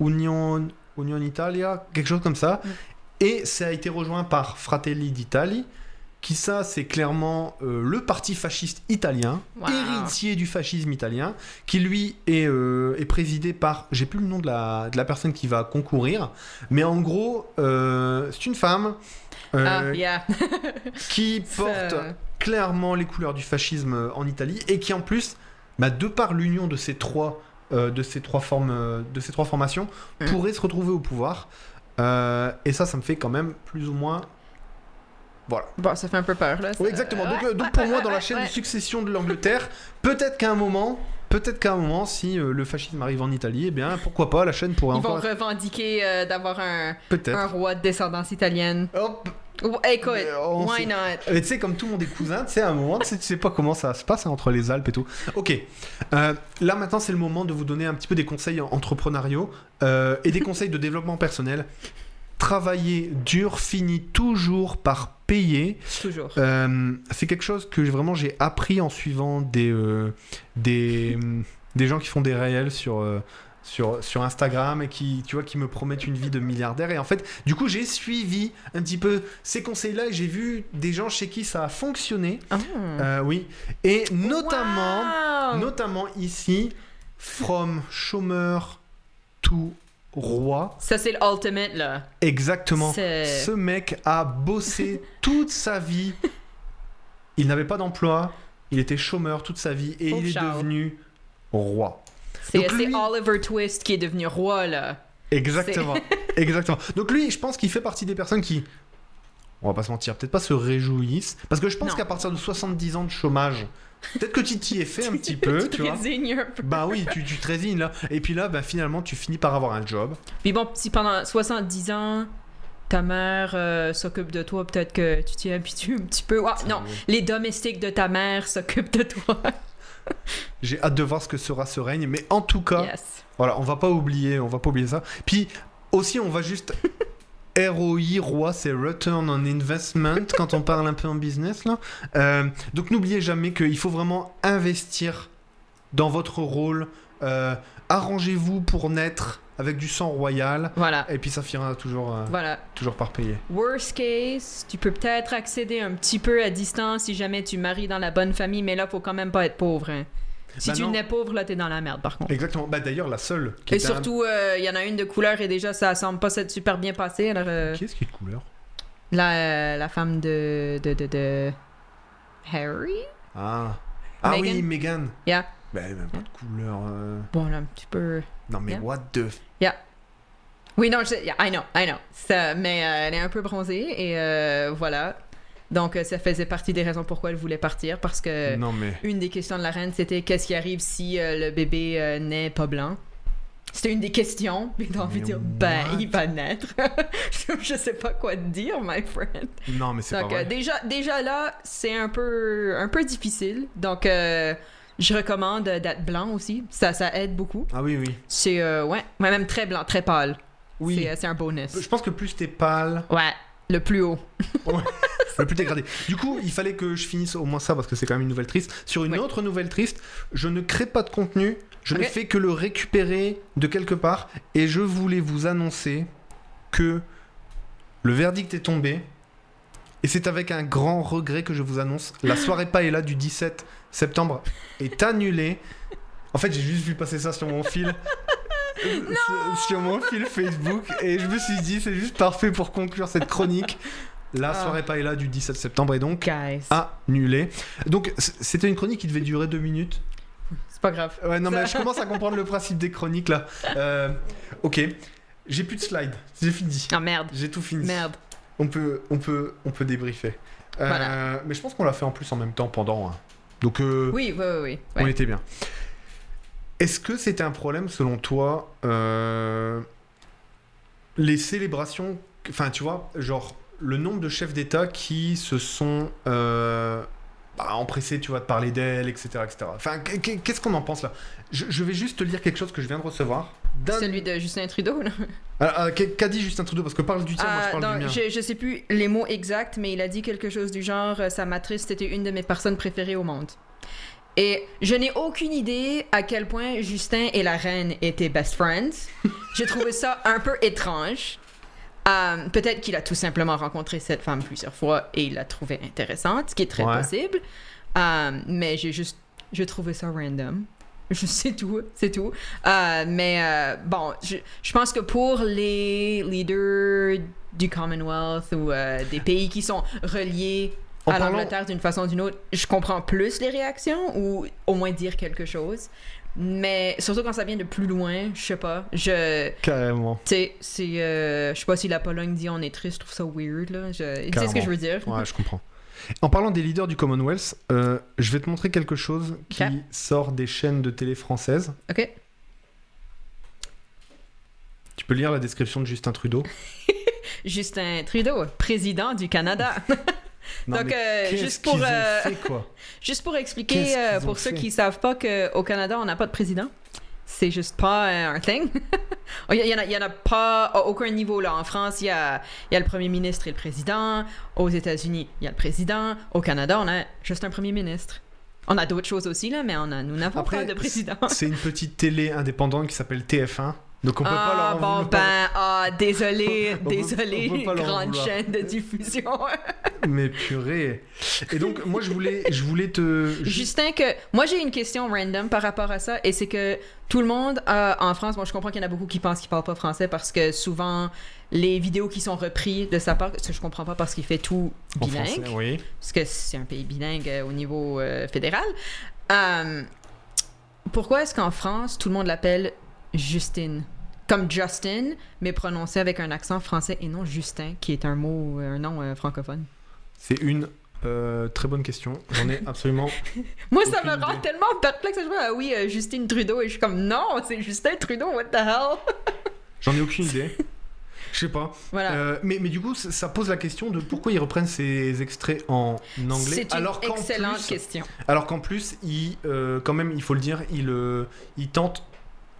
Union, Union Italia, quelque chose comme ça. Hmm. Et ça a été rejoint par Fratelli d'Italie, qui ça, c'est clairement euh, le parti fasciste italien, Wow. héritier du fascisme italien, qui lui est, euh, est présidé par, j'ai plus le nom de la, de la personne qui va concourir, mais en gros, euh, c'est une femme ah, yeah. qui porte clairement les couleurs du fascisme en Italie et qui en plus, bah, de par l'union de ces trois, euh, de ces trois formes, euh, de ces trois formations, Mm. pourrait se retrouver au pouvoir. Euh, et ça, ça me fait quand même plus ou moins. Voilà. Bon, ça fait un peu peur, là. ça- Oui, exactement. Donc, Ouais, donc pour moi, dans la chaîne ouais. de succession de l'Angleterre, peut-être qu'à un moment, peut-être qu'à un moment, si le fascisme arrive en Italie, eh bien, pourquoi pas, la chaîne pourrait Ils vont encore. revendiquer euh, d'avoir un, un roi de descendance italienne. Hop. Ou- Écoute, on why not? Et tu sais, comme tout le monde est cousin, tu sais, à un moment, tu sais, pas comment ça se passe hein, entre les Alpes et tout. Ok. Euh, là, maintenant, c'est le moment de vous donner un petit peu des conseils entrepreneuriaux euh, et des conseils de développement personnel. Travailler dur finit toujours par payer. Toujours. Euh, c'est quelque chose que vraiment j'ai appris en suivant des, des, des gens qui font des réels sur, sur, sur Instagram et qui, tu vois, qui me promettent une vie de milliardaire. Et en fait, du coup, j'ai suivi un petit peu ces conseils-là et j'ai vu des gens chez qui ça a fonctionné. Ah. Euh, oui. Et notamment, Wow! notamment ici, from chômeur to roi. Ça, c'est l'ultimate, là. Exactement. Ce mec a bossé toute sa vie. Il n'avait pas d'emploi. Il était chômeur toute sa vie et Pauvre il est Charles. devenu roi. C'est lui- Oliver Twist qui est devenu roi, là. Exactement. Exactement. Donc lui, je pense qu'il fait partie des personnes qui, on va pas se mentir, peut-être pas se réjouissent, parce que je pense qu'à partir de 70 ans de chômage, peut-être que tu t'y es fait un petit peu, tu te vois. résignes un peu. Bah oui, tu, tu te résignes là. Et puis là, bah, finalement, tu finis par avoir un job. Puis bon, si pendant 70 ans, ta mère euh, s'occupe de toi, peut-être que tu t'y habitues un petit peu. Ah, non, les domestiques de ta mère s'occupent de toi. J'ai hâte de voir ce que sera ce règne, mais en tout cas, Yes. voilà, on va pas oublier, on va pas oublier ça. Puis aussi, on va juste ROI, roi, c'est Return on Investment quand on parle un peu en business là. Euh, donc n'oubliez jamais qu'il faut vraiment investir dans votre rôle. Euh, Arrangez-vous pour naître avec du sang royal. Voilà. Et puis ça finira toujours, euh, Voilà. toujours par payer. Worst case, tu peux peut-être accéder un petit peu à distance si jamais tu maries dans la bonne famille, mais là, faut quand même pas être pauvre. hein. Si Bah tu nais pauvre, là, t'es dans la merde, par contre. Exactement. Bah d'ailleurs, la seule qui Et surtout, euh, il y en a une de couleur et déjà, ça semble pas s'être super bien passé. Alors, euh, Qui est-ce qui est de couleur? la, la femme de, de, de, de Harry? Ah. Ah Meghan oui, Megan. Yeah. Elle a même pas de couleur. euh. Bon, là, un petit peu... Non mais Yeah. what the Oui, non, je, yeah, I know, I know. Ça, mais euh, elle est un peu bronzée et euh, voilà. Donc, ça faisait partie des raisons pourquoi elle voulait partir parce que Non mais. une des questions de la reine, c'était qu'est-ce qui arrive si le bébé naît pas blanc? C'était une des questions. Puis t'as envie de Mais dire, ben, il va naître. je sais pas quoi te dire, my friend. Non mais c'est pas vrai. déjà, déjà là, c'est un peu, un peu difficile. Donc, euh, je recommande euh, d'être blanc aussi. Ça, ça aide beaucoup. Ah oui oui. C'est, euh, ouais, même très blanc, très pâle. Oui. C'est, euh, c'est un bonus. Je pense que plus t'es pâle, Ouais, le plus haut. le plus dégradé. Du coup, il fallait que je finisse au moins ça parce que c'est quand même une nouvelle triste. Sur une autre nouvelle triste, je ne crée pas de contenu. Je ne fais que le récupérer de quelque part. Et je voulais vous annoncer que le verdict est tombé. Et c'est avec un grand regret que je vous annonce. La soirée paella du 17 septembre est annulée. En fait, j'ai juste vu passer ça sur mon fil. sur, sur mon fil Facebook. Et je me suis dit, c'est juste parfait pour conclure cette chronique. La Ah. soirée paella du 17 septembre est donc Guys. annulée. Donc, c'était une chronique qui devait durer deux minutes. C'est pas grave. Ouais, non, mais je commence à comprendre le principe des chroniques là. Euh, ok. J'ai plus de slides. J'ai fini. Ah merde. J'ai tout fini. Merde. On peut, on peut, on peut débriefer. Euh, Voilà. Mais je pense qu'on l'a fait en plus en même temps pendant. hein. Donc, euh, Oui, oui, oui. on était bien. Est-ce que c'était un problème selon toi euh, les célébrations Enfin, tu vois, genre le nombre de chefs d'État qui se sont euh, bah, empressés, tu vois, de parler d'elle, etc., etc. Enfin, qu- qu- qu'est-ce qu'on en pense là? Je, je vais juste te lire quelque chose que je viens de recevoir. Celui de Justin Trudeau, là. Ah, ah, qu'a dit Justin Trudeau? Parce que parle du tien, moi je Ah, parle non, du mien. je, je sais plus les mots exacts, mais il a dit quelque chose du genre euh, sa matrice était une de mes personnes préférées au monde. Et je n'ai aucune idée à quel point Justin et la reine étaient best friends. J'ai trouvé ça un peu étrange. Euh, Peut-être qu'il a tout simplement rencontré cette femme plusieurs fois et il l'a trouvée intéressante, ce qui est très Ouais. possible. Euh, mais j'ai juste, j'ai trouvé ça random. Je sais tout, c'est tout. Euh, mais euh, bon, je, je pense que pour les leaders du Commonwealth ou euh, des pays qui sont reliés En à parlant- l'Angleterre d'une façon ou d'une autre, je comprends plus les réactions ou au moins dire quelque chose. Mais surtout quand ça vient de plus loin, je sais pas. Je, Carrément. tu sais, c'est, euh, je sais pas si la Pologne dit on est triste, je trouve ça weird là. Je, tu sais ce que je veux dire? Ouais, je comprends. En parlant des leaders du Commonwealth, euh, je vais te montrer quelque chose qui sort des chaînes de télé françaises. Ok. Tu peux lire la description de Justin Trudeau Justin Trudeau, président du Canada. Non, Donc, euh, juste pour, euh, fait, quoi Juste pour expliquer, euh, pour ceux qui savent pas qu'au Canada, on n'a pas de président. C'est juste pas euh, un thing. Il y, en a, il y en a pas à aucun niveau. Là. En France, il y a, il y a le premier ministre et le président. Aux États-Unis, il y a le président. Au Canada, on a juste un premier ministre. On a d'autres choses aussi, là, mais on a, nous n'avons pas de président. C'est une petite télé indépendante qui s'appelle TF1. Donc on peut pas ah, leur en bon, vouloir. ben, ah, désolé, On désolé, peut pas grande chaîne de diffusion. Mais purée. Et donc moi je voulais, je voulais te. Justin, que moi j'ai une question random par rapport à ça, et c'est que tout le monde euh, en France, moi je comprends qu'il y en a beaucoup qui pensent qu'il parle pas français parce que souvent les vidéos qui sont reprises de sa part, ça je comprends pas parce qu'il fait tout bilingue, français, oui. parce que c'est un pays bilingue euh, au niveau euh, fédéral. Euh, pourquoi est-ce qu'en France tout le monde l'appelle Justine? Comme Justin, mais prononcé avec un accent français et non Justin, qui est un mot, un nom euh, francophone. C'est une euh, très bonne question. J'en ai absolument. Moi, ça me rend idée. tellement perplexe. Je dis, ah oui, euh, Justine Trudeau. Et je suis comme, non, c'est Justin Trudeau, what the hell? J'en ai aucune idée. Je sais pas. Voilà. Euh, mais, mais du coup, ça pose la question de pourquoi ils reprennent ces extraits en anglais. c'est une alors qu'en excellente plus, question. Alors qu'en plus, il, euh, quand même, il faut le dire, il, euh, il tente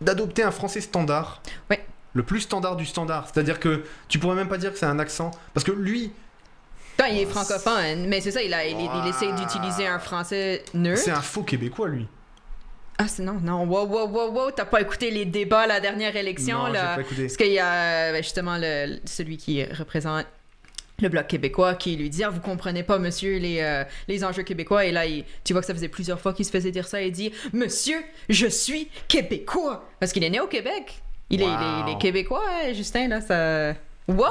d'adopter un français standard. Ouais. Le plus standard du standard. C'est-à-dire que tu pourrais même pas dire que c'est un accent. Parce que lui, Non, il est francophone, mais c'est ça, il, a, il, il essaie d'utiliser un français neutre. c'est un faux québécois, lui. Ah, c'est non, non, wow, wow, wow, wow, t'as pas écouté les débats à la dernière élection, non, là? pas écouté. Parce qu'il y a ben, justement le, celui qui représente le Bloc québécois qui lui dit ah, Vous comprenez pas, monsieur, les, euh, les enjeux québécois. Et là, il- tu vois que ça faisait plusieurs fois qu'il se faisait dire ça. Et il dit Monsieur, je suis québécois. Parce qu'il est né au Québec. Il, est, il, est, il est Wow. québécois, hein, Justin, là, ça. Wow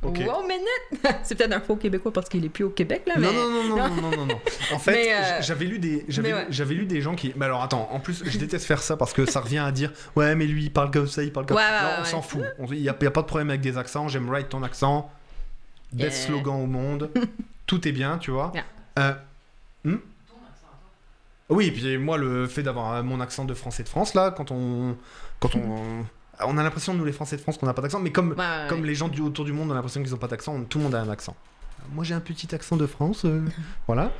Ok. Wow, minute C'est peut-être un faux québécois parce qu'il est plus au Québec, là, mais. Non, non, non, non, non, non. En fait, euh, j'avais lu des, j'avais, mais ouais. j'avais lu des gens qui. Mais alors, attends. En plus, je déteste faire ça parce que ça revient à dire, ouais, mais lui, il parle comme ça, il parle comme. Ouais, ouais, non, ouais, on s'en fout. Il y, a a pas de problème avec des accents. J'aime right ton accent. Best Yeah. slogan au monde. Tout est bien, tu vois. Yeah. Euh, hmm oui, et puis moi, le fait d'avoir euh, mon accent de français de France là, quand on, quand on, on a l'impression nous les Français de France qu'on n'a pas d'accent, mais comme Ouais, ouais, comme ouais. les gens du autour du monde ont l'impression qu'ils n'ont pas d'accent, tout le monde a un accent. Moi j'ai un petit accent de France, euh, voilà.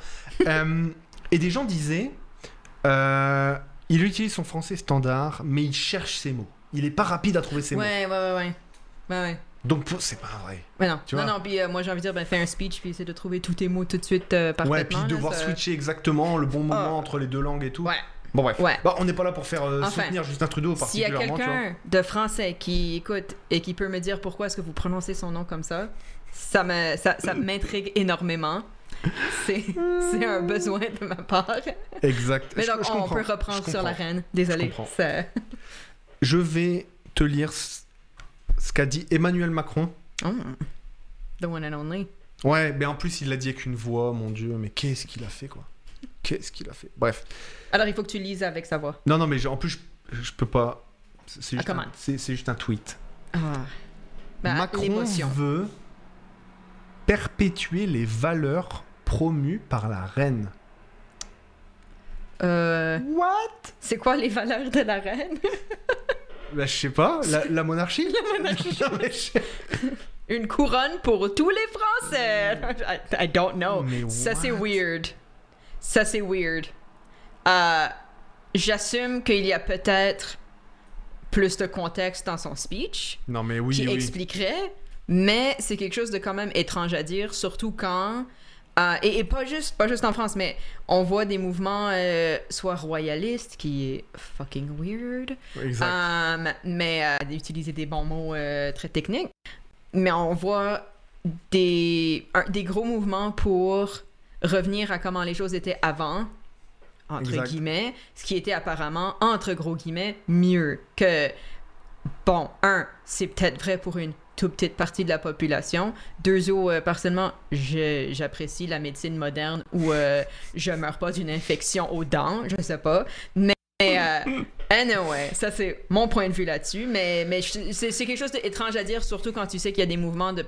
Euh, et des gens disaient, euh, il utilise son français standard, mais il cherche ses mots. Il est pas rapide à trouver ses mots. Ouais, ouais, ouais, ouais. Donc c'est pas vrai. Mais non, Tu non, vois? non, puis euh, moi j'ai envie de dire, ben, fais un speech, puis essaie de trouver tous tes mots tout de suite euh, parfaitement. Ouais, puis là, devoir ça- switcher exactement le bon moment Ah. entre les deux langues et tout. Ouais. Bon bref. Ouais. Bah, on n'est pas là pour faire euh, Enfin, soutenir Justin Trudeau S'il y a particulièrement. tu vois. quelqu'un de français qui écoute et qui peut me dire pourquoi est-ce que vous prononcez son nom comme ça, ça me ça, ça m'intrigue énormément. C'est c'est un besoin de ma part. Exact. Mais Je- donc je on comprends, peut reprendre je sur la comprends. reine. Désolé. Je comprends. Ça- Je vais te lire ce qu'a dit Emmanuel Macron. Oh. The one and only. Ouais, mais en plus, il l'a dit avec une voix, mon dieu, mais qu'est-ce qu'il a fait, quoi? Qu'est-ce qu'il a fait? Bref. Alors il faut que tu lises avec sa voix. Non, non, mais en plus, je, je peux pas. C'est Ah, juste, un- comment c'est- c'est juste un tweet. Ah. Ben, Macron l'émotion. veut perpétuer les valeurs promues par la reine. Euh, What? c'est quoi les valeurs de la reine? Bah, je sais pas, la, la monarchie La monarchie Une couronne pour tous les Français. I, I don't know. Mais Ça, c'est what? weird. Ça, c'est weird. Euh, J'assume qu'il y a peut-être plus de contexte dans son speech Non, mais oui, qui oui. expliquerait, mais c'est quelque chose de quand même étrange à dire, surtout quand. Euh, et, et pas juste pas juste en France, mais on voit des mouvements euh, soit royalistes, qui est fucking weird, Exact. Um, mais euh, d'utiliser des bons mots euh, très techniques. Mais on voit des, un- des gros mouvements pour revenir à comment les choses étaient avant, entre Exact. guillemets, ce qui était apparemment, entre gros guillemets, mieux que, bon, un, c'est peut-être vrai pour une toute petite partie de la population. Deux, euh, personnellement, j'apprécie la médecine moderne où euh, je meurs pas d'une infection aux dents, je sais pas. Mais euh, anyway, ça c'est mon point de vue là-dessus. Mais, mais c'est quelque chose d'étrange à dire, surtout quand tu sais qu'il y a des mouvements de.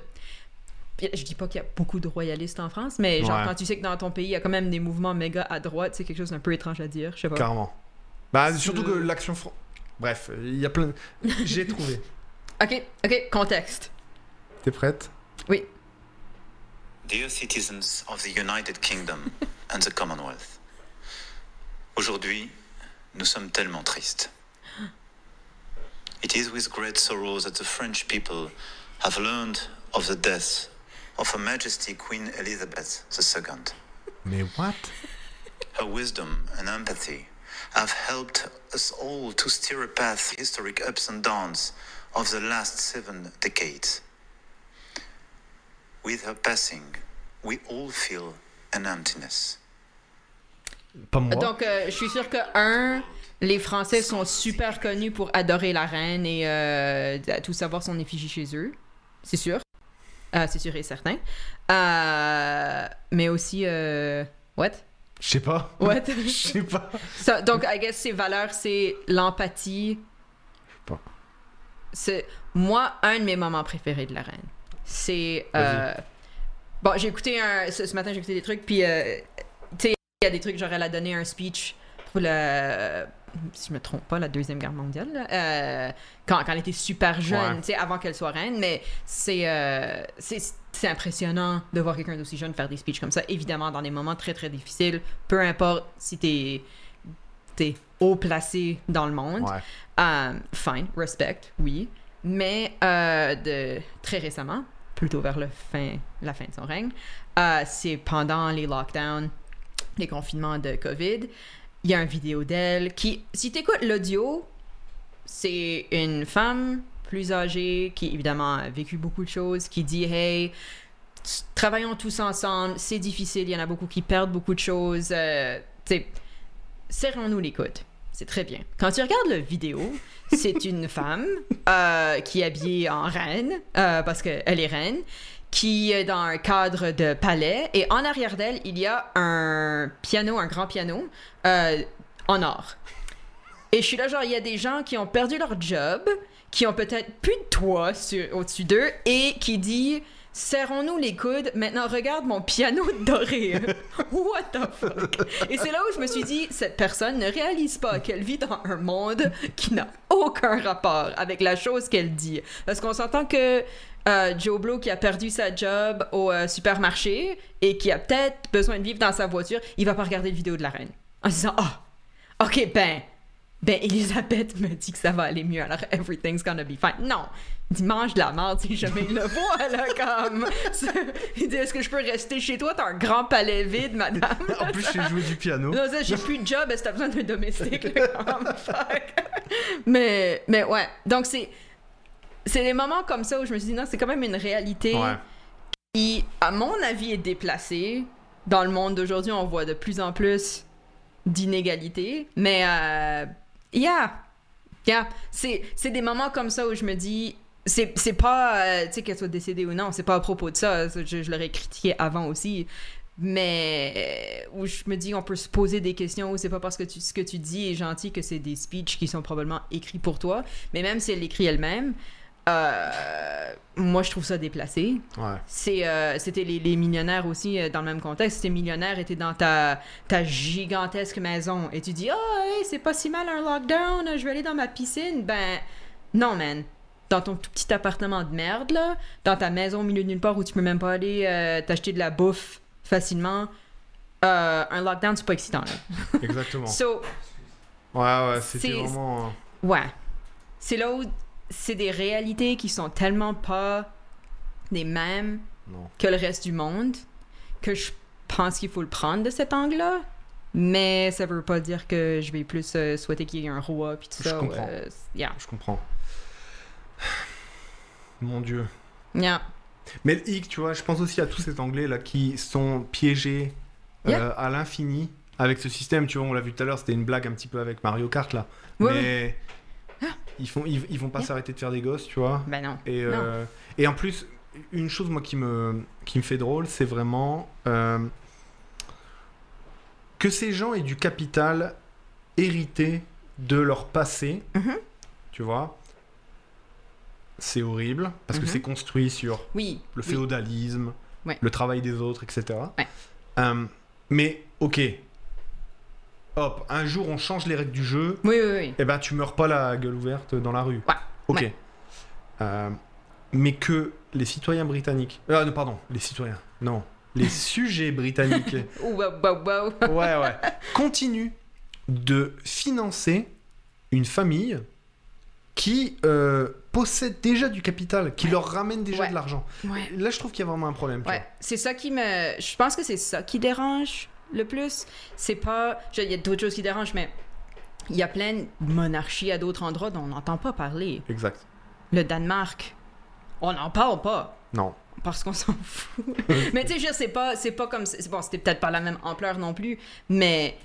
Je dis pas qu'il y a beaucoup de royalistes en France, mais genre Ouais. quand tu sais que dans ton pays, il y a quand même des mouvements méga à droite, c'est quelque chose d'un peu étrange à dire. Je sais pas. Carrément. Bah, surtout C'est- que l'action. Bref, il y a plein. J'ai trouvé. Ok, ok, contexte. T'es prête? Dear citizens of the United Kingdom and the Commonwealth, aujourd'hui, nous sommes tellement tristes. It is with great sorrow that the French people have learned of the death of Her Majesty Queen Elizabeth II. Mais what? Her wisdom and empathy have helped us all to steer a path historic ups and downs of the last seven decades. With her passing, we all feel an emptiness. Pas moi. Donc, euh, je suis sûre que, un, les Français sont super connus pour adorer la reine et euh, tout savoir son effigie chez eux. C'est sûr. Euh, c'est sûr et certain. Euh, mais aussi. euh, what? Je sais pas. What? Je sais pas. Ça, donc, I guess ses valeurs, c'est l'empathie. pas. C'est moi un de mes moments préférés de la reine. C'est euh, bon, j'ai écouté un ce, ce matin, j'ai écouté des trucs puis euh, tu sais, il y a des trucs j'aurais la donner un speech pour le si je me trompe pas la deuxième guerre mondiale là, euh, quand, quand elle était super jeune, Ouais. tu sais avant qu'elle soit reine, mais c'est c'est c'est impressionnant de voir quelqu'un d'aussi jeune faire des speeches comme ça, évidemment dans des moments très très difficiles, peu importe si t'es t'es haut placé dans le monde. Ouais. Euh, fine, respect, oui. Mais euh, de très récemment, plutôt vers le fin, la fin de son règne, euh, c'est pendant les lockdowns, les confinements de COVID, il y a une vidéo d'elle qui, si tu écoutes l'audio, c'est une femme plus âgée qui évidemment a vécu beaucoup de choses, qui dit Hey, travaillons tous ensemble, c'est difficile, il y en a beaucoup qui perdent beaucoup de choses. euh, tu sais, serrons-nous les coudes. C'est très bien. Quand tu regardes la vidéo, c'est une femme euh, qui est habillée en reine, euh, parce qu'elle est reine, qui est dans un cadre de palais, et en arrière d'elle, il y a un piano, un grand piano, euh, en or. Et je suis là, genre, il y a des gens qui ont perdu leur job, qui ont peut-être plus de toit au-dessus d'eux, et qui dit Serrons-nous les coudes, maintenant regarde mon piano doré. What the fuck? Et c'est là où je me suis dit Cette personne ne réalise pas qu'elle vit dans un monde qui n'a aucun rapport avec la chose qu'elle dit. Parce qu'on s'entend que. euh, Joe Blow qui a perdu sa job au euh, supermarché et qui a peut-être besoin de vivre dans sa voiture, il va pas regarder le vidéo de la reine. En se disant, ah, ok, ben, ben, Elisabeth me dit que ça va aller mieux, alors everything's gonna be fine. Non, mange de la merde si jamais il le voit, là, comme. Il dit, est-ce que je peux rester chez toi? T'as un grand palais vide, madame. En plus, j'ai joué du piano. Non, ça, j'ai plus de job, est-ce que t'as besoin d'un domestique, là, comme? Mais, mais ouais, donc c'est. C'est des moments comme ça où je me suis dit, non, c'est quand même une réalité Ouais. qui, à mon avis, est déplacée. Dans le monde d'aujourd'hui, on voit de plus en plus d'inégalités. Mais, euh, yeah, yeah. C'est, des moments comme ça où je me dis, c'est, pas, euh, tu sais, qu'elle soit décédée ou non, c'est pas à propos de ça. Je l'aurais critiqué avant aussi. Mais euh, où je me dis, on peut se poser des questions où c'est pas parce que tu, ce que tu dis est gentil que c'est des speeches qui sont probablement écrits pour toi. Mais même si elle l'écrit elle-même, euh, moi je trouve ça déplacé. Ouais. C'est, euh, c'était les, les millionnaires aussi euh, dans le même contexte. Tes millionnaires étaient dans ta, ta gigantesque maison et tu dis Ah, hey, c'est pas si mal un lockdown, je vais aller dans ma piscine. Ben, non, man. Dans ton tout petit appartement de merde, là, dans ta maison au milieu de nulle part où tu peux même pas aller t'acheter de la bouffe facilement, un lockdown, c'est pas excitant, là. Exactement. So, Ouais, ouais, c'était vraiment. Ouais. C'est là où c'est des réalités qui sont tellement pas les mêmes Non. que le reste du monde que je pense qu'il faut le prendre de cet angle-là. Mais ça veut pas dire que je vais plus euh, souhaiter qu'il y ait un roi puis tout Je ça. comprends. euh, yeah. Je comprends. Mon dieu. Yeah. Mais le hic, tu vois, je pense aussi à tous ces Anglais là qui sont piégés euh, Yeah. à l'infini avec ce système. Tu vois, on l'a vu tout à l'heure, c'était une blague un petit peu avec Mario Kart là. Ouais, Mais ils font, ils, ils vont pas s'arrêter de faire des gosses, tu vois. Ben non. Et, euh, et en plus, une chose moi qui me, qui me fait drôle, c'est vraiment euh, que ces gens aient du capital hérité de leur passé, Mhm. tu vois. C'est horrible parce que Mhm. c'est construit sur Oui. le féodalisme, le travail des autres, etc. Ouais. Euh, mais ok, hop, un jour on change les règles du jeu, Oui, oui, oui. et ben tu meurs pas la gueule ouverte dans la rue. Ouais. Ok. Ouais. Euh, mais que les citoyens britanniques, ah non pardon, les citoyens, non, les sujets britanniques, wow, wow, wow. ouais ouais, continuent de financer une famille qui euh, possède déjà du capital, qui leur ramène déjà Ouais. de l'argent. Ouais. Là, je trouve qu'il y a vraiment un problème. c'est ça qui me. Je pense que c'est ça qui dérange le plus. C'est pas. Il y a d'autres choses qui dérangent, mais il y a plein de monarchies à d'autres endroits dont on n'entend pas parler. Exact. Le Danemark, on n'en parle pas. Non. Parce qu'on s'en fout. mais tu sais, je sais pas, c'est pas comme. Bon, c'était peut-être pas la même ampleur non plus, mais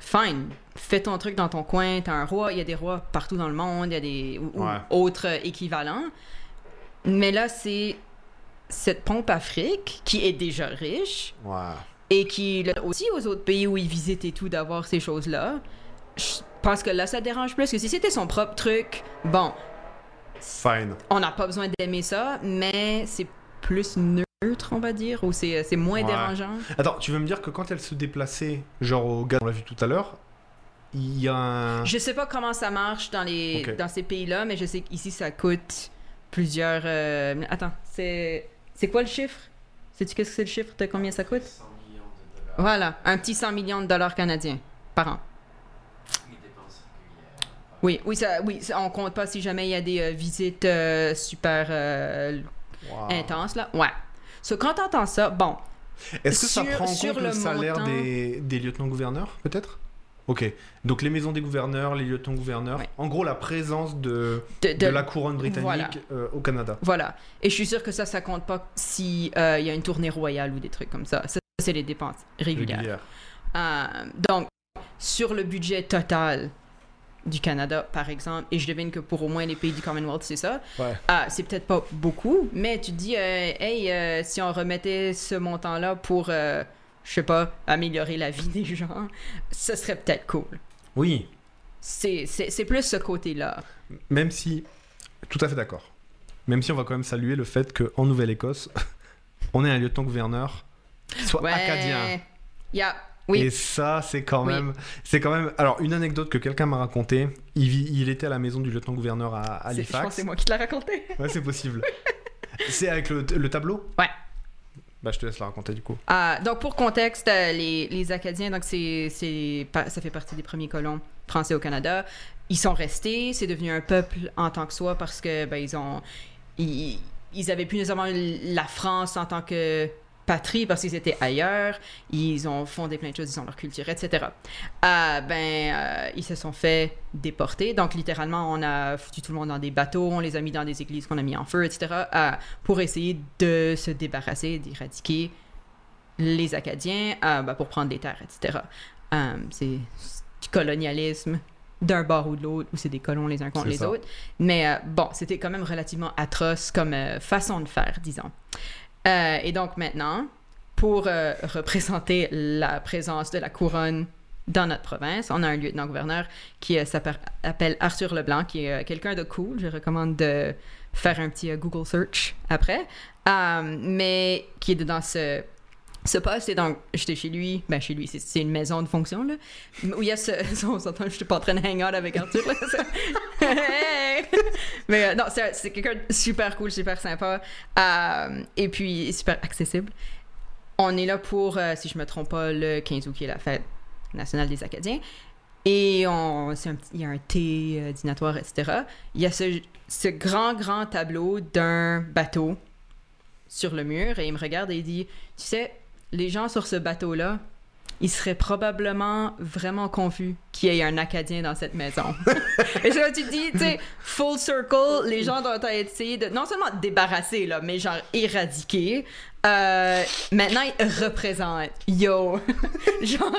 fine. Fais ton truc dans ton coin, t'as un roi, il y a des rois partout dans le monde, il y a des ou- ou Ouais. autres équivalents. Mais là, c'est cette pompe Afrique qui est déjà riche Ouais. Et qui là, aussi aux autres pays où ils visitent et tout d'avoir ces choses-là. Je pense que là, ça dérange plus que si c'était son propre truc. Bon, Fine. on n'a pas besoin d'aimer ça, mais c'est plus neutre, on va dire, ou c'est c'est moins Ouais. dérangeant. Attends, tu veux me dire que quand elle se déplaçait, genre au gars, on l'a vu tout à l'heure, il y a un. Je sais pas comment ça marche dans, les, dans ces pays-là, mais je sais qu'ici, ça coûte plusieurs... euh, Attends, c'est c'est quoi le chiffre? Sais-tu qu'est-ce que c'est le chiffre de combien ça coûte? 100 millions de dollars. Voilà, un petit 100 millions de dollars canadiens par an. Oui, oui, ça, oui ça- on compte pas si jamais il y a des euh, visites euh, super euh, Wow. intenses, là. Ouais. So, quand t'entends ça, bon, Est-ce que ça prend en sur compte le, le salaire montant- des, des lieutenants-gouverneurs, peut-être? Ok. Donc les maisons des gouverneurs, les lieutenants-gouverneurs, Ouais. en gros la présence de, de, de de- la couronne britannique Voilà. euh, au Canada. Voilà. Et je suis sûre que ça, ça compte pas si euh, il y a une tournée royale ou des trucs comme ça. Ça, c'est les dépenses régulières. Régulière. Euh, donc, sur le budget total du Canada, par exemple, et je devine que pour au moins les pays du Commonwealth, c'est ça, Ouais. ah, c'est peut-être pas beaucoup, mais tu te dis, euh, hey, euh, si on remettait ce montant-là pour, je sais pas, améliorer la vie des gens, ce serait peut-être cool. Oui, C'est c'est- plus ce côté-là. même si. Tout à fait d'accord. Même si on va quand même saluer le fait qu'en Nouvelle-Écosse, on est un lieutenant-gouverneur soit Ouais. acadien. Yeah. Oui. Et ça, c'est quand Oui. même, c'est quand même. Alors, une anecdote que quelqu'un m'a racontée. Il, vit- il était à la maison du lieutenant-gouverneur à Je pense Halifax. c'est moi qui te l'ai raconté. Ouais, c'est possible. c'est avec le, le tableau? Ouais. Bah, je te laisse la raconter du coup. Ah, donc, pour contexte, euh, les, les Acadiens, donc c'est, c'est, ça fait partie des premiers colons français au Canada. Ils sont restés, c'est devenu un peuple en tant que soi parce que ben, ils ont, ils, ils avaient plus nécessairement la France en tant que patrie parce qu'ils étaient ailleurs. Ils ont fondé plein de choses, ils ont leur culture, etc. Ah, ben, euh, ils se sont fait déporter. Donc, littéralement, on a foutu tout le monde dans des bateaux, on les a mis dans des églises qu'on a mis en feu, etc. ah, pour essayer de se débarrasser, d'éradiquer les Acadiens euh, ben, pour prendre des terres, etc. Euh, c'est du colonialisme d'un bord ou de l'autre, où c'est des colons les uns contre les ça. autres. Mais euh, bon, c'était quand même relativement atroce comme euh, façon de faire, disons. Euh, et donc maintenant, pour euh, représenter la présence de la couronne dans notre province, on a un lieutenant-gouverneur qui euh, s'appelle Arthur Leblanc, qui est quelqu'un de cool. Je recommande de faire un petit Google search après. Mais qui est dans ce, ce poste. Et donc, j'étais chez lui. Ben, chez lui, c'est- c'est une maison de fonction, là. Où il y a ce. On s'entend, je suis pas en train de hang out avec Arthur, là. Hey! Mais euh, non, c'est c'est quelqu'un de super cool, super sympa. Euh, et puis, super accessible. On est là pour, euh, si je me trompe pas, le 15 août, qui est la fête nationale des Acadiens. Et on, c'est un il y a un thé dînatoire, etc. Il y a ce, ce grand, grand tableau d'un bateau sur le mur et il me regarde et il dit Tu sais, les gens sur ce bateau-là, ils seraient probablement vraiment confus qu'il y ait un Acadien dans cette maison. et ça, tu dis, tu sais, full circle, les gens doivent être essayés de non seulement débarrasser, là, mais genre éradiquer. Euh, maintenant, ils représentent. Yo! genre,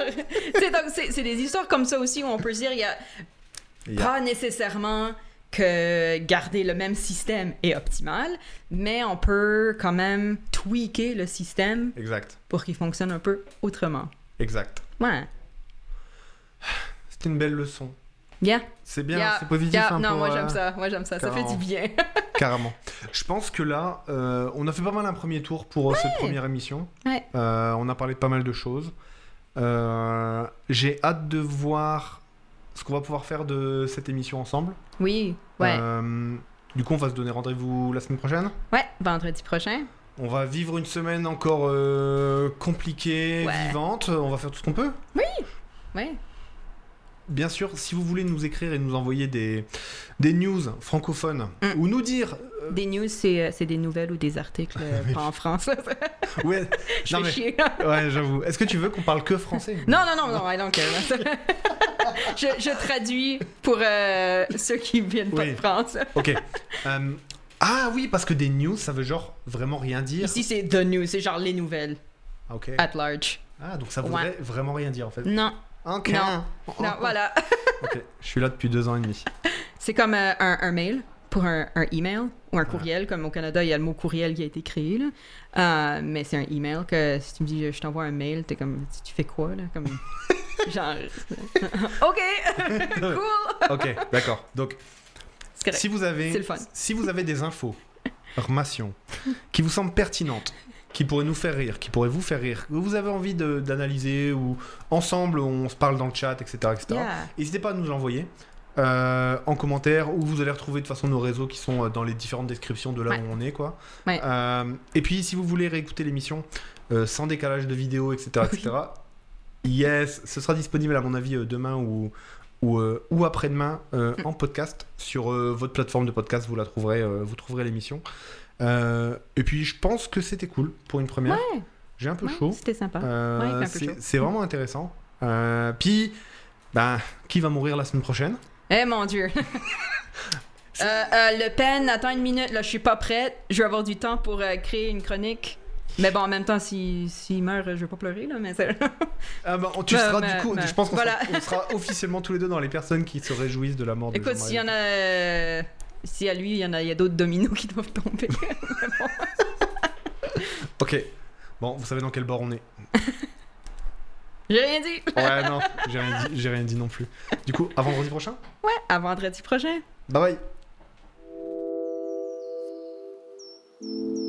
tu sais, donc c'est des histoires comme ça aussi où on peut se dire, il y a Il y a- pas nécessairement que garder le même système est optimal, mais on peut quand même tweaker le système Exact. pour qu'il fonctionne un peu autrement. Exact. Ouais. C'était une belle leçon. Bien. C'est bien, Yeah. c'est positif. Yeah. hein, Non, pour, moi euh, j'aime ça. Moi j'aime ça. Ça fait du bien. Carrément. Je pense que là, euh, on a fait pas mal un premier tour pour euh, cette première émission. Ouais. Euh, on a parlé de pas mal de choses. Euh, J'ai hâte de voir ce qu'on va pouvoir faire de cette émission ensemble. Oui. Ouais. Euh, du coup, on va se donner rendez-vous la semaine prochaine. Ouais. Vendredi prochain. On va vivre une semaine encore euh, compliquée, Ouais. vivante. On va faire tout ce qu'on peut. Ouais. Bien sûr, si vous voulez nous écrire et nous envoyer des, des news francophones Mm. ou nous dire Des news, c'est euh, c'est des nouvelles ou des articles, euh, pas en France. Ouais, Je Non, mais- chier. ouais j'avoue. Est-ce que tu veux qu'on parle que français Non, non, non, non, I don't care. je, je traduis pour euh, ceux qui viennent pas Oui. de France. Ok. Euh, ah oui, parce que des news, ça veut genre vraiment rien dire. Ici, c'est the news, c'est genre les nouvelles, Ah, ok. at large. Ah, donc ça voudrait vraiment rien dire en fait. Non, Ok. Non. non, voilà. Ok, je suis là depuis deux ans et demi. C'est comme euh, un, un mail pour un, un email ou un courriel. Comme au Canada, il y a le mot courriel qui a été créé. Là. Euh, mais c'est un email que si tu me dis je t'envoie un mail, t'es comme tu fais quoi là comme? Genre ok cool Ok, d'accord. Donc, si vous avez, C'est le fun. si vous avez des infos, informations qui vous semblent pertinentes, qui pourraient nous faire rire, qui pourraient vous faire rire, que vous avez envie de- d'analyser ou ensemble on se parle dans le chat, etc., etc. Yeah. N'hésitez pas à nous l'envoyer euh, en commentaire ou vous allez retrouver de toute façon nos réseaux qui sont euh, dans les différentes descriptions de là Ouais. où on est quoi. Ouais. Euh, et puis si vous voulez réécouter l'émission euh, sans décalage de vidéo, etc., etc. Yes, ce sera disponible à mon avis demain ou ou, ou après-demain euh, Mm. en podcast sur votre plateforme de podcast. Vous la trouverez, vous trouverez l'émission. Et puis je pense que c'était cool pour une première. Ouais. J'ai un peu chaud. C'était sympa. C'est vraiment intéressant. Puis, ben, qui va mourir la semaine prochaine? Eh mon dieu. Euh, euh, le pen, attends une minute, là, je suis pas prête. Je vais avoir du temps pour euh, créer une chronique. Mais bon, en même temps, s'il s'il meurt, je vais pas pleurer, là, mais ah ben, Tu seras du coup, je pense qu'on voilà. sera, on sera officiellement tous les deux dans les personnes qui se réjouissent de la mort de Écoute, s'il y en a... Si à lui, il y en a, il y a d'autres dominos qui doivent tomber. Ok. Bon, vous savez dans quel bord on est. J'ai rien dit. Ouais, non, j'ai rien, dit- j'ai rien dit non plus. Du coup, à vendredi prochain? Ouais, à vendredi prochain. Bye bye